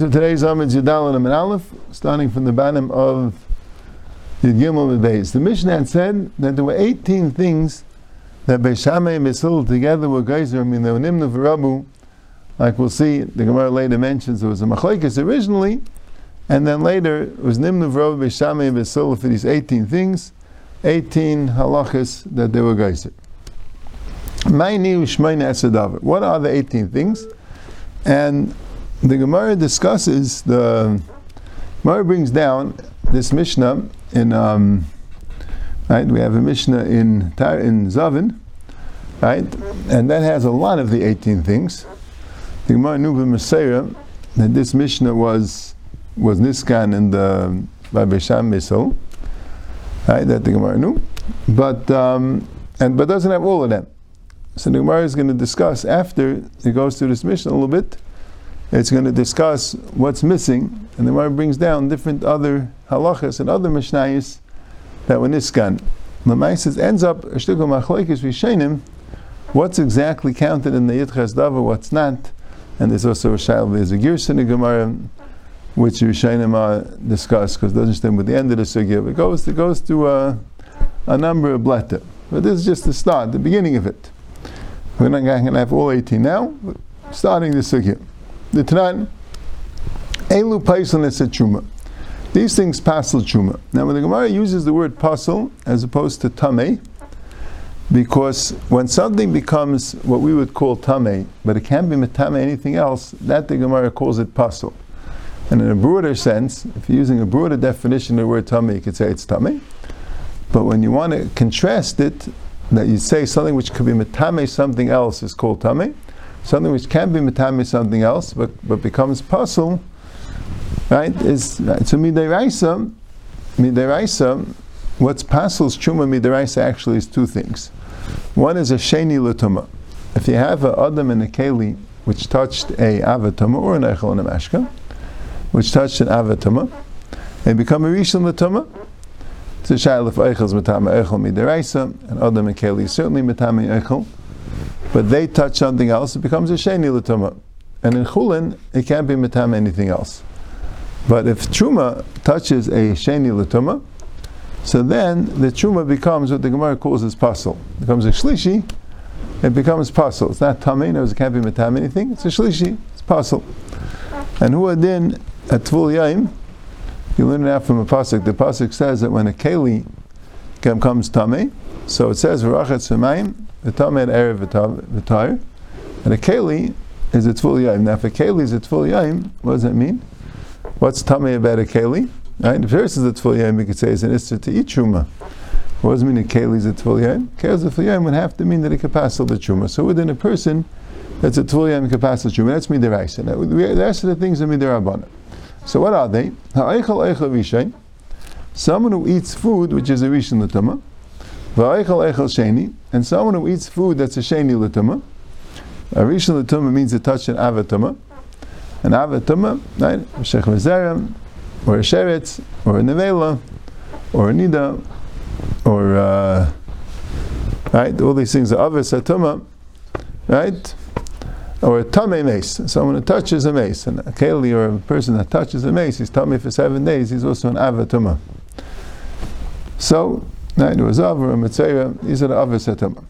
So today's Amid Yudal and Aleph, starting from the bottom of Yud Gimel Beis. The days. The Mishnah had said that there were 18 things that Beishamay and Beisil together were geyser, I mean, they were Nimna V'Rabu, like we'll see, the Gemara later mentions there was a Machlekes originally, and then later it was Nimna V'Rabu, Beishamay and Beisil for these 18 things, 18 halachas that they were geyser. What are the 18 things? And the Gemara discusses the Gemara brings down this Mishnah in um, right. We have a Mishnah in in Zavim, right, and that has a lot of the eighteen things. The Gemara knew from Masera that this Mishnah was was Niskan in the by Besham Misol, right? That the Gemara knew, but um, and but doesn't have all of them. So the Gemara is going to discuss after it goes through this Mishnah a little bit it's going to discuss what's missing, and the Gemara brings down different other halachas and other mishnayos that were niskan. Lamaisis ends up shtickle machlekes rishenim. What's exactly counted in the yitchas davar, what's not, and there's also a shail there's a girsa in Gemara, which rishenim are discussed because it doesn't stand with the end of the sugya. It goes it goes to a, a number of bletta, but this is just the start, the beginning of it. We're not going to have all 18 now, starting the sugya the Tanan, Elu Paisan Truma. These things passel truma. Now, when the Gemara uses the word pasel as opposed to tame, because when something becomes what we would call tame, but it can't be metame anything else, that the Gemara calls it pasel. And in a broader sense, if you're using a broader definition of the word tame, you could say it's tame. But when you want to contrast it, that you say something which could be metame something else is called tame, something which can be metame something else, but, but becomes puzzle, right? Is so midiraisa, midiraisa. What's pasul's truma midiraisa actually is two things. One is a sheni latuma. If you have an adam and a keli which touched a avatuma or an echel and a mashka, which touched an avatuma, they become a rishon latuma. It's a shayla of echel's metame echel midiraisa, and adam and keli certainly metame echel but they touch something else, it becomes a sheni l'tuma. And in chulin, it can't be mitam anything else. But if truma touches a sheni l'tuma, so then the truma becomes what the Gemara calls as pasul. It becomes a shlishi, it becomes pasul. It's not tamei, no, it can't be mitam anything, it's a shlishi, it's pasul. And who adin at tvul yaim, you learn that from a pasuk. The pasuk says that when a keli comes tamei, so it says v'rachet semayim, the Tamed Erev V'tar, and a Keli is a Tvul Yaim. Now, if a Keli is a Tvul Yaim, what does that mean? What's Tameh about a Keli? Right? If first is a Tvul Yaim, we could say it's an Isser to eat Truma. What does it mean a Keli is a Tvul Yaim? Keli is a Tvul Yaim would have to mean that it could pass the Truma. So within a person, that's a Tvul Yaim could pass the Truma. That's Midiraisa. The rest of the things are Midirabana. So what are they? Ha'eichel eichel vishain. Someone who eats food which is a Rishon Latama. V'eichel eichel sheni and someone who eats food that's a sheni l'tuma, a rishon l'tuma means to touch an avatuma, an avatuma, right, a shech v'zerem, or a sheretz, or a nevela, or a nida, or uh, right, all these things are avis atuma, right, or a tame mace, someone who touches a mace, and a keli or a person that touches a mace, he's tummy for seven days, he's also an avatuma. So Was over a mitzvah. These are the avatuma.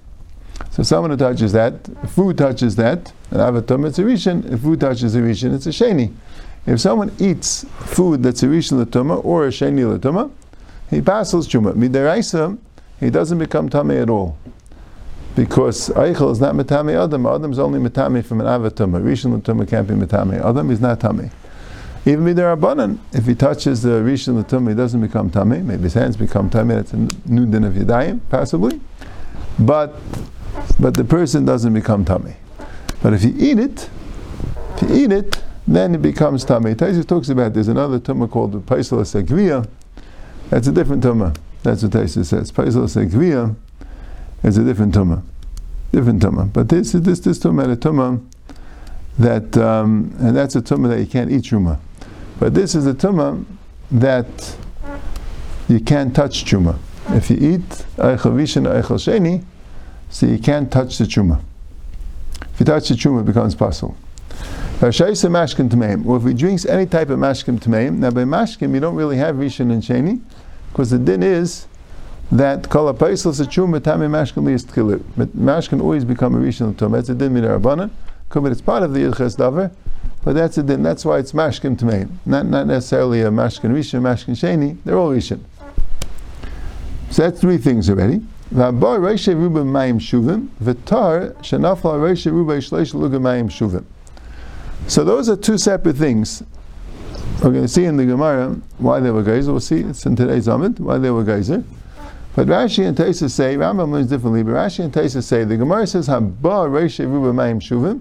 So someone who touches that, food touches that, an avatum, it's a rishon. If food touches a rishon, it's a sheni. If someone eats food that's a rishon latuma or a sheni latuma, he passes chuma. Midaraisa, he doesn't become tame at all. Because Eichel is not metame Adam. Adam is only metame from an avatum. A rishon latuma can't be metame Adam. He's not tame. Even midirabanan, if he touches the rishon latum, he doesn't become tame. Maybe his hands become tame. That's a new din of yadayim, possibly. But but the person doesn't become tame. But if you eat it, if you eat it, then it becomes tame. Taisa talks about there's another tumah called the paisal segvia. That's a different tumah. That's what Taisa says. Paisal segvia is a different tumah. Different tumah. But this this this tumah, a tumah that um, and that's a tumah that you can't eat truma. But this is a tumah that you can't touch truma. If you eat eichel vishin eichel sheni, so you can't touch the truma. If you touch the truma, it becomes possible. Or if he drinks any type of mashkin tmeim, now by mashkim you don't really have rishon and sheni, because the din is that kol apaisel sechum betame mashkin liyis tchilu. Mashkin always become a rishon l'tom. That's a din midarabana. But it's part of the ilches davar, but that's a din. That's why it's mashkin tmeim, not not necessarily a mashkin rishon, mashkin sheni. They're all rishon. So that's three things already. V'abar reishe ruba mayim shuvim, v'tar shenafla reishe ruba luga mayim shuvim. So those are two separate things. We're going to see in the Gemara why they were geyser. We'll see it's in today's Amid why they were geyser. But Rashi and Taisa say Rambam learns differently. But Rashi and Taisa say the Gemara says Haba Reisha Ruba Mayim Shuvim,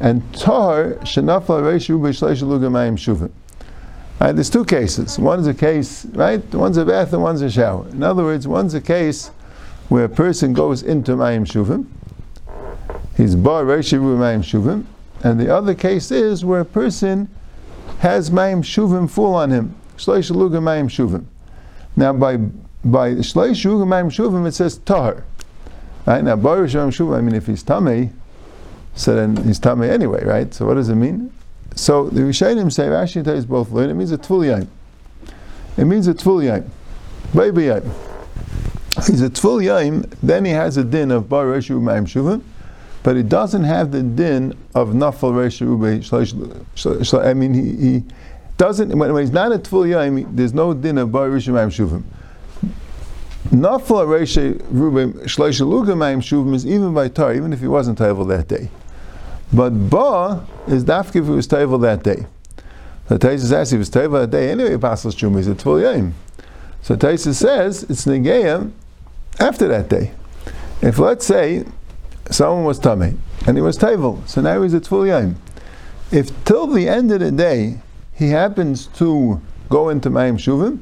and Tar Shenafla Reisha Ruba Shleish Luga Mayim Shuvim. Right, there's two cases. One is a case, right? One's a bath and one's a shower. In other words, one's a case where a person goes into Mayim Shuvim. He's Bar Reisha Ruba Mayim Shuvim, and the other case is where a person has Mayim Shuvim full on him. Shleish Luga Mayim Shuvim. Now, by by Shleish Luga Mayim Shuvim, it says Tahar. Right? Now, Bar Mayim Shuvim, I mean, if he's Tamei, so then he's Tamei anyway, right? So, what does it mean? So, the Rishayim say, Rashi is both learn, it means a Tvul Yaim. It means a Tvul Yaim. Baby Yaim. He's a Tvul Yaim, then he has a din of Bar Mayim Shuvim but it doesn't have the din of nafal reisha ube. I mean, he, he doesn't when, when, he's not a tful yaim. There's no din of bar reisha mayim shuvim. Nafal reisha rube shloisha luga mayim shuvim is even by tar, even if he wasn't table that day. But ba is dafki if he was table that day. The Taisus says he was table that day anyway. Apostles shuvim is a yaim. So Taisus says it's negeya after that day. If let's say someone was tummy and he was table, so now he's full yaim. If till the end of the day he happens to go into Mayim Shuvim,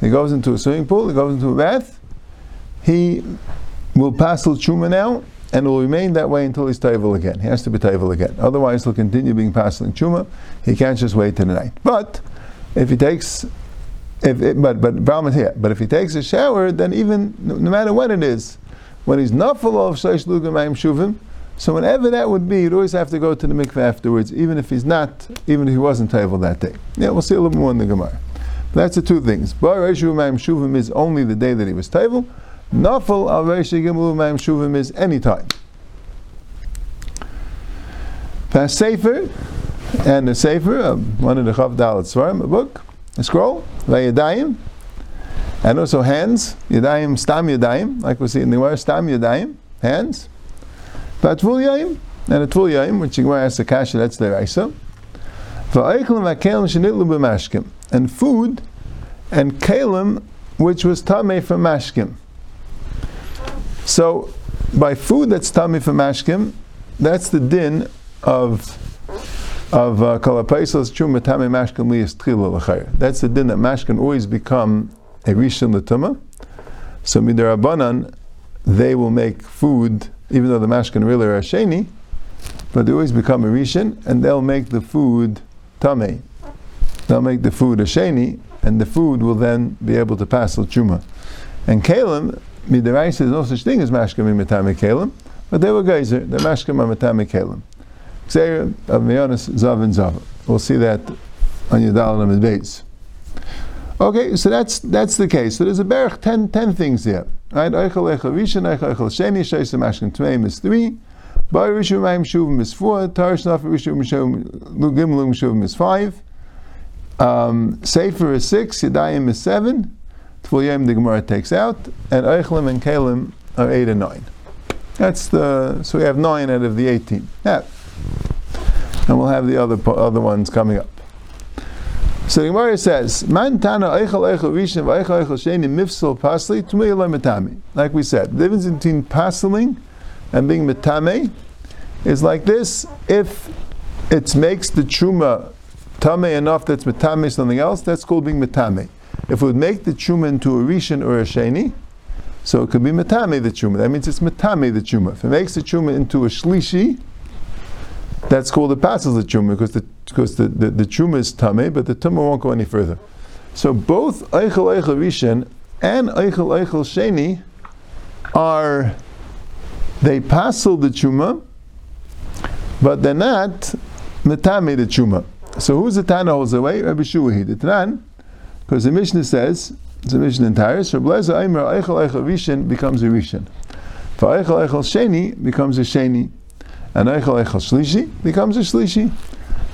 he goes into a swimming pool, he goes into a bath, he will pass the Chuma now and will remain that way until he's table again. He has to be table again. Otherwise, he'll continue being passing Chuma. He can't just wait till the night. But if he takes if it, but but is here. But if he takes a shower, then even no, matter what it is, when he's not full of shleish lugamayim shuvim, so whenever that would be, you'd always have to go to the mikveh afterwards, even if he's not, even if he wasn't table that day. Yeah, we'll see a little more in the Gemara. That's the two things. Bar Shuvim is only the day that he was table. Nafal al Reishumayim Shuvim is any time. Past Sefer, and the Sefer, uh, one of the Chav Dalet Svarim, a book, a scroll, Vayadayim, and also hands, yadayim, stam yadayim, like we see in the Gemara, stam yadayim, hands. But tvul yayim, and a tvul yayim, which the Gemara the kasha, that's the Raisa. And food and kalim, which was tamei from mashkim. So, by food that's tamei from mashkim, that's the din of of uh, kalapaisos chum tamei mashkim liyas That's the din that mashkim always become a rishon l'tuma. So midarabanan, they will make food, even though the mashkin really are sheni, but they always become a rishon, and they'll make the food tamei. They'll make the food a sheni, and the food will then be able to pass l'chuma. And kalim, midaraisa, there's no such thing as mashkim mitame kalim, but they were geyser. They're mashkim mitame kalim. Of Meonis Zav and Zav. We'll see that on your Yudal and Beis. Okay, so that's that's the case. So there's a berach 10, 10 things here. Right? Eichel eichel rishon, eichel eichel sheni, sheisem ashken tmeim is three. Bar rishon mayim shuvim is four. Tarish naf rishon mishum gimlum shuvim is five. Um, Sefer is six. Yadayim is seven. Tvul the Gemara takes out, and eichelim and kalim are eight and nine. That's the so we have nine out of the eighteen. Yeah, and we'll have the other other ones coming up. So the Gemara says, "Man tana eichel eichel rishon eichel sheni mifsal pasli tmei metame." Like we said, the difference between pasling and being metame is like this: if it makes the truma tame enough that's metame something else, that's called being metame. If it would make the truma into a rishon or a sheni, so it could be metame the truma. That means it's metame the truma. If it makes the truma into a shlishi, that's called a passes the truma because the because the, the, the truma is tame, but the tumah won't go any further. So both eichel eichel rishon and eichel eichel sheni are they passel the truma, but they're not metame the truma. So who's the Tana holds away? Rabbi Shuahi. The Tanan, because the Mishnah says, a Mishnah entire, so Blazer Aimer Eichel Eichel Rishon becomes a Rishon. For Eichel Eichel Sheni becomes a Sheni. And Eichel Eichel Shlishi becomes a Shlishi.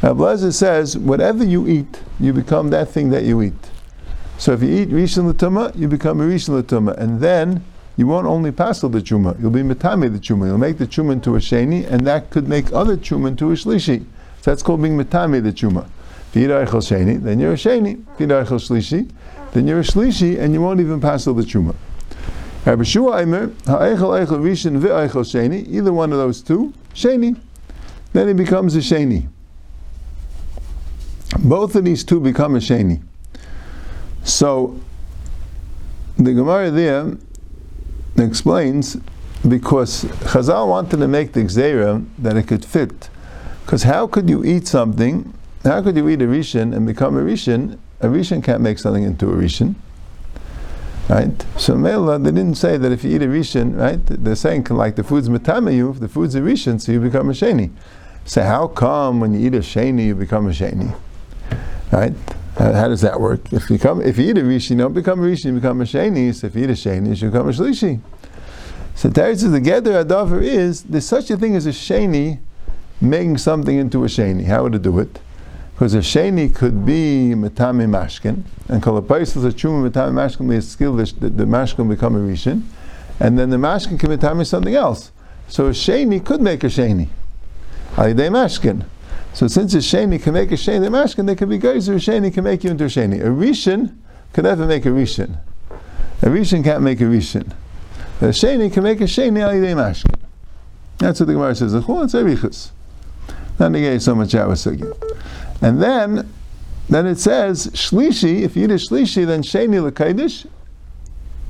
Now says, whatever you eat, you become that thing that you eat. So if you eat Rishon Latuma, you become a Rishon Latuma. And then you won't only pass the Chuma, you'll be Metame the Chuma. You'll make the Chuma into a Sheni, and that could make other Chuma into a Shlishi. So that's called being Metame the Chuma. Eichel Sheni, then you're a Sheni. Shlishi, then you're a shlishi and you won't even pass the truma. Rabbi Shua ve'eichel sheni, either one of those two, sheni. Then he becomes a sheni. Both of these two become a sheni. So, the Gemara there explains because Chazal wanted to make the Xera that it could fit. Because how could you eat something, how could you eat a Rishon and become a Rishon a Rishon can't make something into a Rishon. Right? So Mela, they didn't say that if you eat a Rishon, right? They're saying like the food's metame if the food's a Rishon, so you become a Sheni. So how come when you eat a Sheni, you become a Sheni? Right? How, does that work? If you come, if you eat a Rishon, you don't become a Rishon, you become a Sheni. So if you eat a Sheni, you become a Shlishi. So Teretz is the Geder Adavar is there's such a thing as a Sheni making something into a Sheni. How would it do it? Because a sheni could be metame mashkin, and kol a chuma metame mashkin that the, the mashkin become a rishon, and then the mashkin can metame something else. So a sheni could make a sheni. Alidei mashkin. So since a sheni can make a sheni mashkin, they could be guys. A sheni can make you into a sheni. A rishon could never make a rishon. A rishon can't make a rishon. A sheni can make a sheni alidei mashkin. That's what the Gemara says. The It's a richus. Not negate so much out with and then, then it says shlishi. If you eat a shlishi, then sheni lekaidish.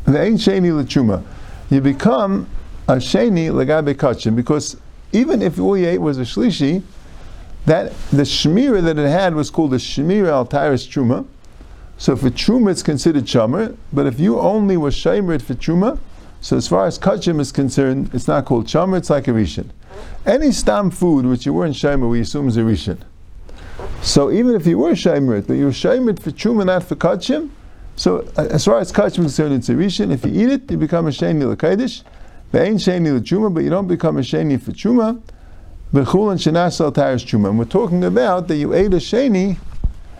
The ain't sheni lechuma. You become a sheni legabe kachim because even if all you ate was a shlishi, that the shmira that it had was called the shmira al tyrus truma. So for truma, it's considered chomer. But if you only were shamer for truma, so as far as kachim is concerned, it's not called chomer. It's like a rishon. Any stam food which you weren't shamer, we assume is a rishon. So even if you were shaymrit, but you were shaymrit for truma, not for kachim, so uh, as far as kachim is concerned, it's a rishon. If you eat it, you become a sheni l'kaidish. ain't sheni l'chuma, but you don't become a sheni for truma. B'chul and shenasal taris truma. And we're talking about that you ate a sheni,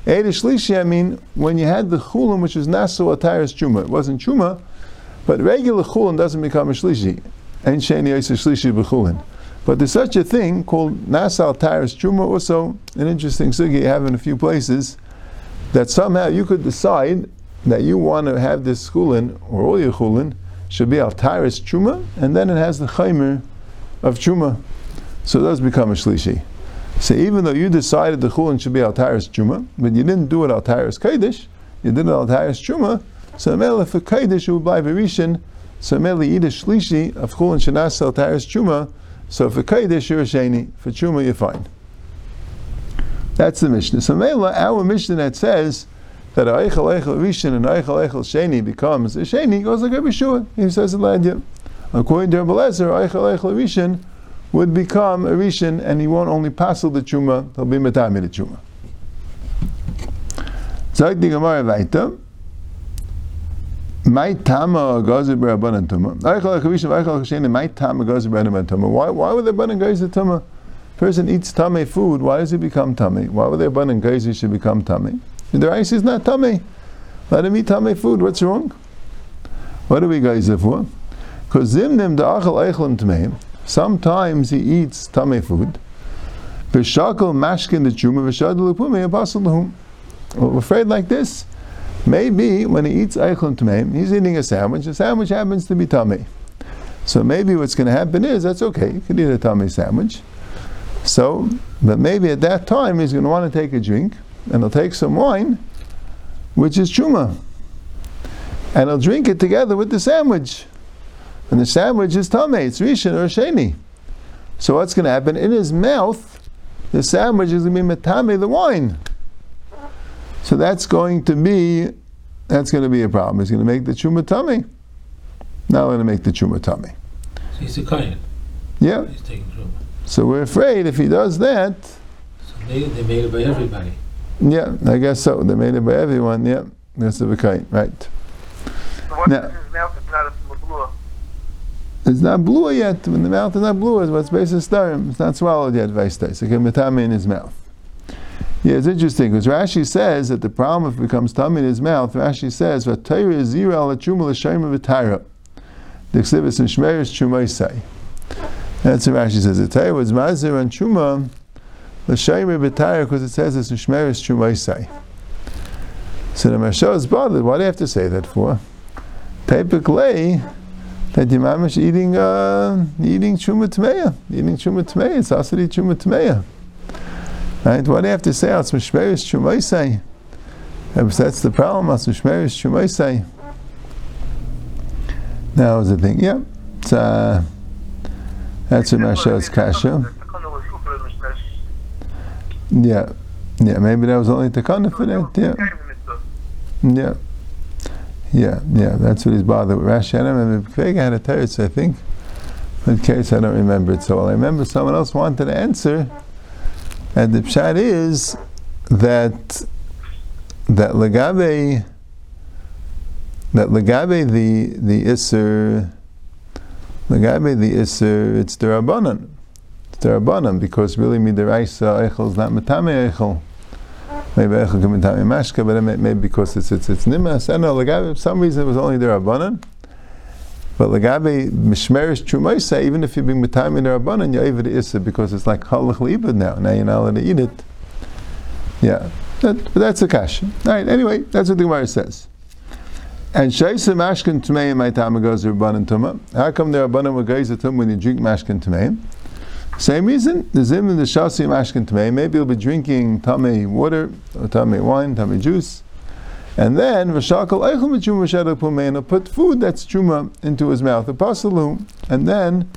ate a shlishi. I mean, when you had the chulim, which was naso ataris truma, it wasn't truma, but regular chulin doesn't become a shlishi. Ain't sheni a shlishi b'chulin. But there's such a thing called Nasal Taris Truma, also an interesting sugi you have in a few places, that somehow you could decide that you want to have this chulin, or all your chulin, should be Al Taris Truma, and then it has the chaymer of Truma. So it does become a Shlishi. So even though you decided the chulin should be Al Taris Truma, but you didn't do it Al Taris Kaidish, you did it Al Taris Truma, so Mele for Kaidish will buy Verishin, so Mele eat a Shlishi of chulin Shanas Al Taris Truma, so for Kaidish, you're Sheni. For Truma, you're fine. That's the Mishnah. So Mela, our Mishnah that says that Eichel Eichel Rishon and Eichel Eichel Sheni becomes a Sheni goes like Rabbi Shua. He says in Ladia. According to Rabbi Lezer, Eichel Eichel Rishon would become a Rishon and he won't only pass the Truma, he'll be Metami the Truma. Zag the Gemara. My tama goes gazer berabanan tuma. Eichel achavishim eichel chasheni. My tama goes gazer berabanan tuma. Why? Why would the banan gazer tuma? Person eats tame food. Why does he become tame? Why would the banan gazer should become tame? The rice is not tame. Let him eat tame food. What's wrong? What do we gazer for? Because zimnim da'achal eichlim tmeim. Sometimes he eats tame food. V'shakal mashkin the chuma v'shadul l'pumei apostle. We're afraid like this. Maybe when he eats eichlin tmeim, he's eating a sandwich. The sandwich happens to be tummy. So maybe what's going to happen is that's okay. You can eat a tummy sandwich. So, but maybe at that time he's going to want to take a drink, and he'll take some wine, which is chuma, and he'll drink it together with the sandwich. And the sandwich is tummy. It's rishon or sheni. So what's going to happen in his mouth? The sandwich is going to be metame the wine. So that's going to be that's going to be a problem. He's going to make the chuma tummy. Not going to make the chuma tummy. So he's a kohen. Yeah. He's taking chuma. So we're afraid if he does that, So They, they made it by everybody. Yeah, I guess so. They made it by everyone. Yeah, that's the kind, right? So what Now- his mouth is not a blue? It's not blue yet. When the mouth is not blue, it's what's based on starim. It's not swallowed yet. Vaistais. It can be tummy in his mouth. Yeah, it's interesting because Rashi says that the problem if it becomes tummy in his mouth. Rashi says "V'Torah is zira al v'tayra." The exhibits in Shmeris Chumaisai. That's what Rashi says. The Torah was mazir and truma l'shem v'tayra because it says it's in Shmeris Chumaisai. So the Mashal is bothered. Why do you have to say that for? Typically, that your mamish eating uh, eating truma tmeya, eating truma tmeya. It's eating truma tmeya. Right? What do you have to say? It's mishmeris trumaisai. That's the problem. It's mishmeris trumaisai. Now is the thing. Yeah, it's, uh, that's what Mashal's kasha. Yeah, yeah. Maybe that was only takana for that. Yeah. Yeah. Yeah, yeah, that's what he's bothered with. Rashi, I don't remember. Kvega had a teretz, I think. But case I don't remember it so well. I remember someone else wanted to answer, and the pshat is that that legabe that legabe the the iser legabe the iser it's derabanan it's derabanan because really midiraisa eichel is not matame eichel. Maybe eichel can matame mashka but maybe because it's it's it's nimas. I don't know legabe for some reason it was only derabanan but legabe mishmeris trumaisa even if you're being matame derabanan you're able to iser because it's like halach libud now now you're not allowed to eat it yeah that, that's a kash. All right. Anyway, that's what the Gemara says. And shaisa mashkin tmeim my time goes to rabbanon tuma. How come the rabbanon were guys tum when you drink mashkin tmeim? Same reason. The zim and the shasi mashkin tmeim. Maybe you'll be drinking tame water, or wine, tame juice, and then v'shakal eichel mitzuma v'shadok put food that's truma into his mouth, a pasalu, and then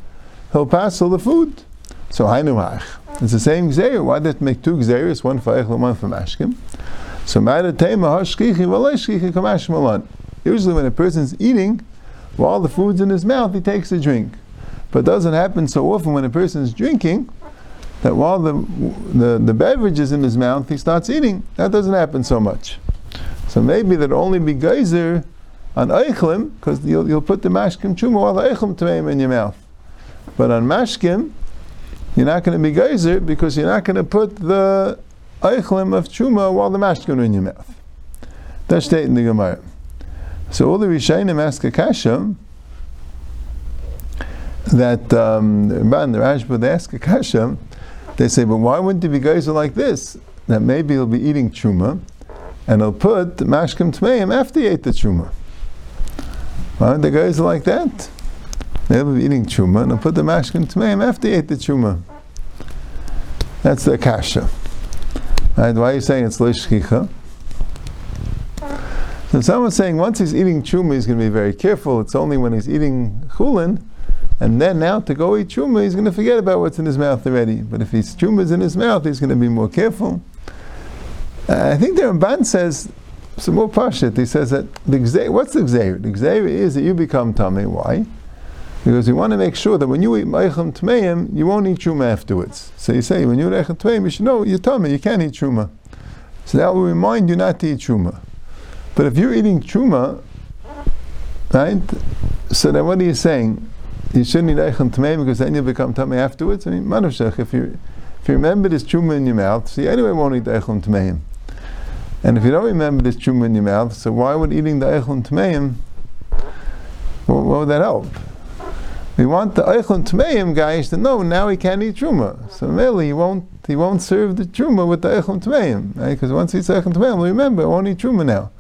he'll passel the food. So hainu It's the same gzeir. Why did make two gzeirs, one for eichel, one for mashkim? So matter tema hashkichi v'loy kamash. Usually, when a person's eating, while the food's in his mouth, he takes a drink. But it doesn't happen so often when a person's drinking that while the, the, the beverage is in his mouth, he starts eating. That doesn't happen so much. So maybe that only be geyser on eichlim, because you'll, you'll put the mashkim chuma while the eichlim tameim in your mouth. But on mashkim, you're not going to be geyser because you're not going to put the eichlim of chuma while the mashkim are in your mouth. That's stated in the Gemara. So all the Rishayim ask a kasha that um, the Rashba, they ask a kasha. They say, but why wouldn't it be geyser like this? That maybe he'll be eating truma, and he'll put the mashkim tmeim after he ate the. Why would the geyser like that? They'll be eating truma, and he'll put the mashkim tmeim after he ate the truma. That's the kasha. Right? Why are you saying it's lishkicha? So someone's saying once he's eating truma, he's going to be very careful. It's only when he's eating chulin, and then now to go eat truma, he's going to forget about what's in his mouth already. But if his truma is in his mouth, he's going to be more careful. Uh, I think the Ramban says some more pashit. He says that the gzeir, what's the gzeir? The gzeir is that you become tummy. Why? Because you want to make sure that when you eat ma'ichem tmeim, you won't eat truma afterwards. So you say when you eat ma'ichem tmeim, you should know you're tummy. You can't eat truma. So that will remind you not to eat truma. But if you're eating truma, right? So then what are you saying? You shouldn't eat eichem tmeim because then you'll become tummy afterwards. I mean, manushach, if you if you remember this truma in your mouth, so you anyway won't eat eichem tmeim. And if you don't remember this truma in your mouth, so why would eating the eichem tmeim? What, what would that help? We want the eichem tmeim guys to know now he can't eat truma. So really he won't he won't serve the truma with the eichem tmeim, right? Because once he eats eichem tmeim, remember, I won't eat truma now.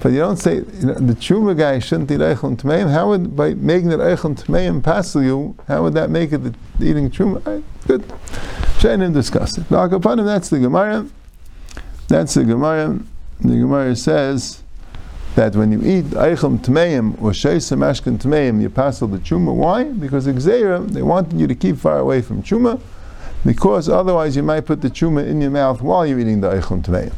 But you don't say you know, the truma guy shouldn't eat eichem tmeim. How would by making it eichem tmeim passel you? How would that make it the eating truma? Right, good. Shainim discuss it. Now, upon him, that's the Gemara. That's the Gemara. The Gemara says that when you eat eichem tmeim or sheisa mashkin tmeim, you passel the truma. Why? Because Xera, they wanted you to keep far away from truma, because otherwise you might put the truma in your mouth while you're eating the eichem tmeim.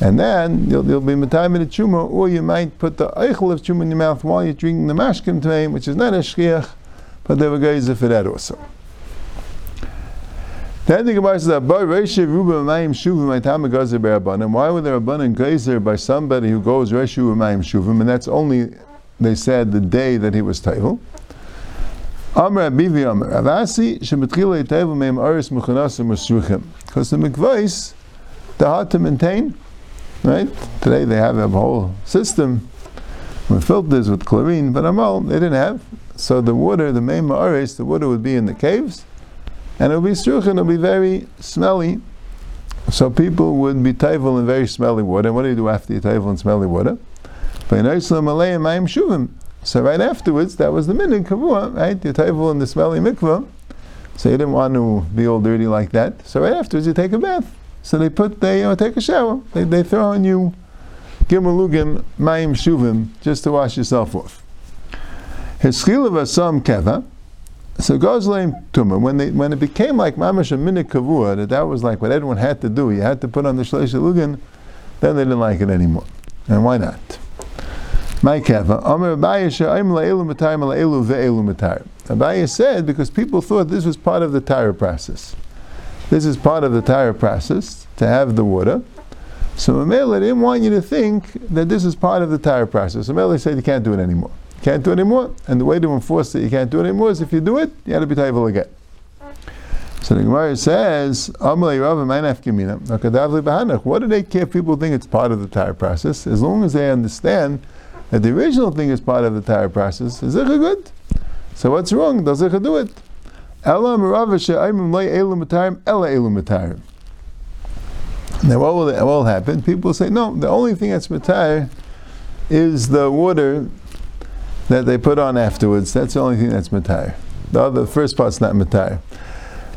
And then you'll, you'll be matayim the truma, or you might put the eichel of truma in your mouth while you're drinking the mashkim tmeim, which is not a shkiach, but there were guys for that also. Then the Gemara says. Why were there Rabbanim Gazer by somebody who goes Reisha Ruba Mayim Shuvim, and that's only they said the day that he was Taivel. Amr Abivi Amr Avasi Shemetchila Yitaivu Meim Aris Mechunasim Mesruchim. Because the mikvahs, they're hard to maintain, right? Today they have a whole system with filters with chlorine, but Amal they didn't have. So the water, the Aris, the water would be in the caves, and it'll be struchen, it would be very smelly. So people would be taivel in very smelly water. And what do you do after you taivel in smelly water? So right afterwards, that was the minhag kavua, right? You taivel in the smelly mikvah. So you didn't want to be all dirty like that. So right afterwards, you take a bath. So they put, they you know, take a shower. They, they throw on you gimalugim mayim shuvim just to wash yourself off. Hiskil of asam keva. So gozleim tumah. When they when it became like mamash minhag kavua, that that was like what everyone had to do. You had to put on the shleish lugin. Then they didn't like it anymore. And why not? My keva. Amr matayim. Said because people thought this was part of the tire process. This is part of the tire process to have the water. So Mamela didn't want you to think that this is part of the tire process. Mamela said you can't do it anymore. Can't do it anymore. And the way to enforce that you can't do it anymore is if you do it, you have to be tayvel again. So the Gemara says, What do they care if people think it's part of the tire process? As long as they understand that the original thing is part of the tire process, is it good? So what's wrong? Does it do it? Now what will, what will happen? People say, no, the only thing that's matar is the water that they put on afterwards. That's the only thing that's matar. The other, the first part's not matar.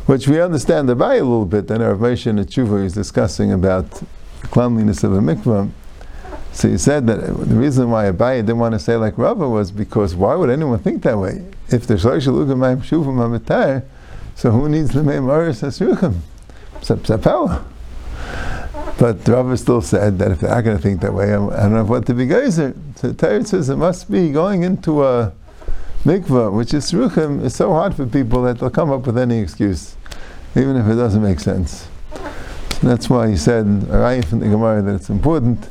Which we understand the value a little bit. Then Rav Moshe in Tshuva is discussing about the cleanliness of a mikvah. So he said that the reason why Abaye didn't want to say like Rava was because why would anyone think that way? If there's Shlosh Lugamayim Shuvim Hamatar, so who needs the Meimaris Hasuchim? Power. But Rava still said that if they're not going to think that way, um, I don't know what to be geyser. So Torah says it must be going into a mikvah, which is ruchim, is so hard for people that they'll come up with any excuse, even if it doesn't make sense. So that's why he said, Arayim from the Gemara, that it's important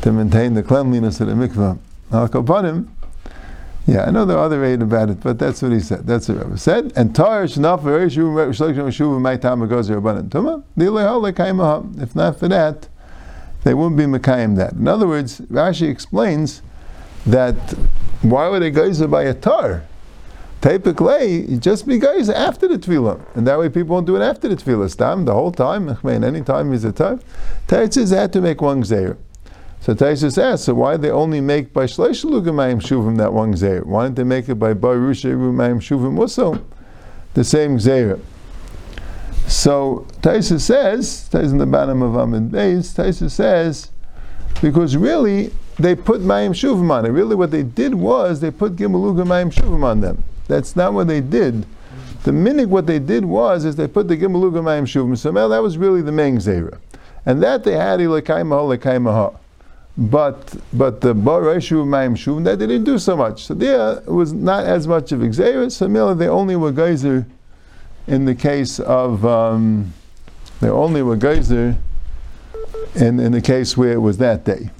to maintain the cleanliness of the mikvah. Al Kapanim, yeah, I know there are other aid about it, but that's what he said. That's what Rabbi said. And Tar Shnaf If not for that, they wouldn't be Mekayim that. In other words, Rashi explains that why would they geyser by a tar? Typically, just be geyser after the tefillah, and that way people won't do it after the tefillah. Stam the whole time. Any time is a tar. Taitzis had to make one gzeir. So Taisus asks, so why they only make by Lugamayim Shuvim that one gzeir? Why didn't they make it by Rumayim Shuvim also? The same gzeir. So Taisus says, Taisus in the bottom of Amid Beis, Taisus says, because really they put Mayim Shuvim on it. Really what they did was they put Mayim Shuvim on them. That's not what they did. The minute what they did was is they put the Gimaluga Mayim Shuvim. So that was really the main Zera. And that they had Ilakaimaha Lekaimaha. But but the Bareshu Mayim Shuvim they didn't do so much. So there was not as much of Xeris. Merely they only were geyser in the case of um, they only were geyser in, in the case where it was that day.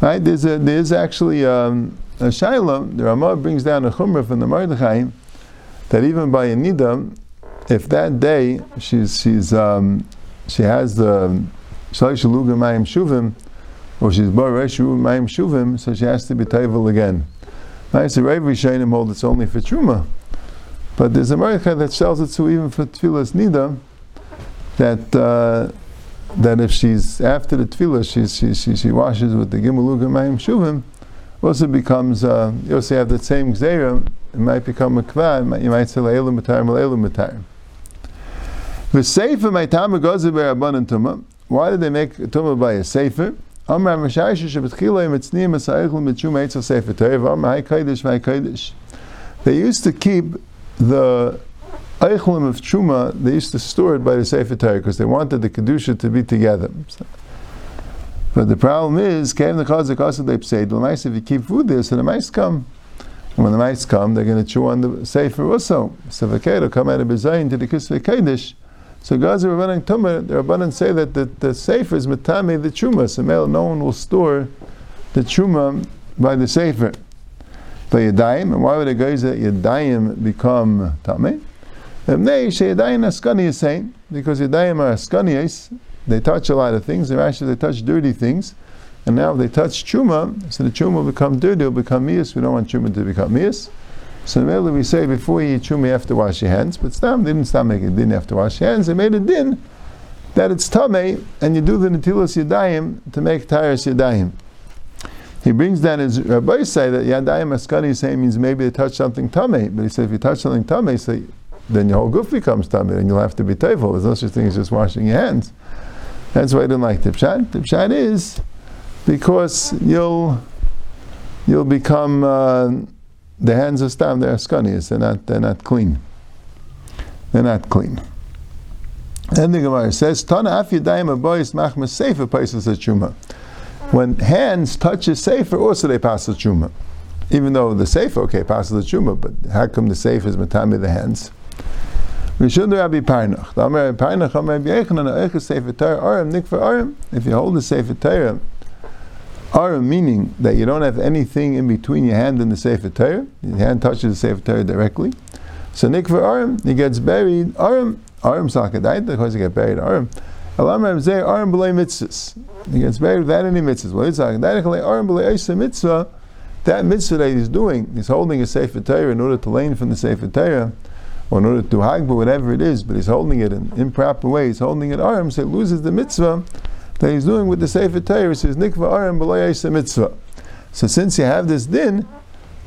Right? There's a, there's actually um, a shaila. The Ramah brings down a chumrah from the Mordechai that even by a if that day she's she's um, she has the shalish mayim shuvim, or she's bar reshu mayim shuvim, so she has to be tayvel again. Right? So Rav Rishayim hold it's only for truma, but there's a Mordechai that sells it to even for tefillas nida that. Uh, that if she's after the tefillah, she, she, she, she washes with the gimaluga mayim shuvim, also becomes, uh, you also have the same gzeira, it might become a kva, you might say le'elu matarim, le'elu matarim. The sefer my tama tuma. Why did they make tuma by a sefer? Mitzniim esayichl mitchum. They used to keep the Eichlim of Truma, they used to store it by the Sefer Torah because they wanted the Kedusha to be together. But the problem is, came the cause of they say, the mice, if you keep food there, so the mice come. And when the mice come, they're going to chew on the Sefer also. So the will come out of Bezayin to the Kisvei Kodesh, So Gazi Rabbanan Tumah, the Rabbanan say that the, the Sefer is Matame the Truma, so no one will store the Truma by the Sefer. The Yadayim, and why would guys that Yadayim become Tameh? Because Yadayim are Askaniyas, they touch a lot of things, they're actually they touch dirty things, and now if they touch Truma, so the Truma will become dirty, will become Mias, we don't want Truma to become Mias. So really we say before you eat chumi, you have to wash your hands. But Stam didn't stop making a din, you have to wash your hands. They made a din that it's tamei, and you do the natilas yadayim to make tires yadayim. He brings down his Rabbi say that yadayim askani say means maybe they touch something tamei, but he said if you touch something tamei, so then your whole goof becomes tamei, and you'll have to be teifel. There's no such thing as just washing your hands. That's why I didn't like tipshat. Tipshat is because you'll you'll become. Uh, the hands of stam they're scunious, they're not they're not clean. They're not clean. And the Gemara says, Tana af yadayim aboyis machmas sefer paisus chuma. When hands touch a sefer, also they pass the chuma. Even though the sefer, okay, passes the chuma, but how come the sefer is matami the hands? Rishon Rabbi Parnach. The Amar Rabbi Parnach, Amar Rabbi Yechanan, Eicha Sefer Torah, Aram, Nikvar Aram. If you hold the Sefer Torah, Aram meaning that you don't have anything in between your hand and the Sefer Torah. Your hand touches the Sefer Torah directly. So Nikvar Aram, he gets buried. Aram, Aram Sakadait, because he get buried. Aram. Alam Ramzeh, Aram B'lei Mitzvahs. He gets buried without any mitzvahs. Well, it's Sakadait, Aram B'lei Eisa Mitzvah. That mitzvah that he's doing, he's holding a Sefer Torah in order to lane from the Sefer Torah, or in order to hagba, whatever it is, but he's holding it in improper way. He's holding it arm, so he loses the mitzvah that he's doing with the Sefer Torah. He says, Nikva Aram B'layayis mitzvah. So since you have this din,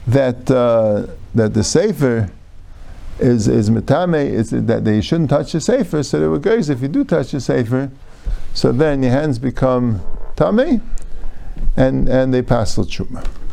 that uh, that the Sefer is is metame, is that they shouldn't touch the Sefer, so there were guys, if you do touch the Sefer, so then your hands become tame, and, and they pass the chuma.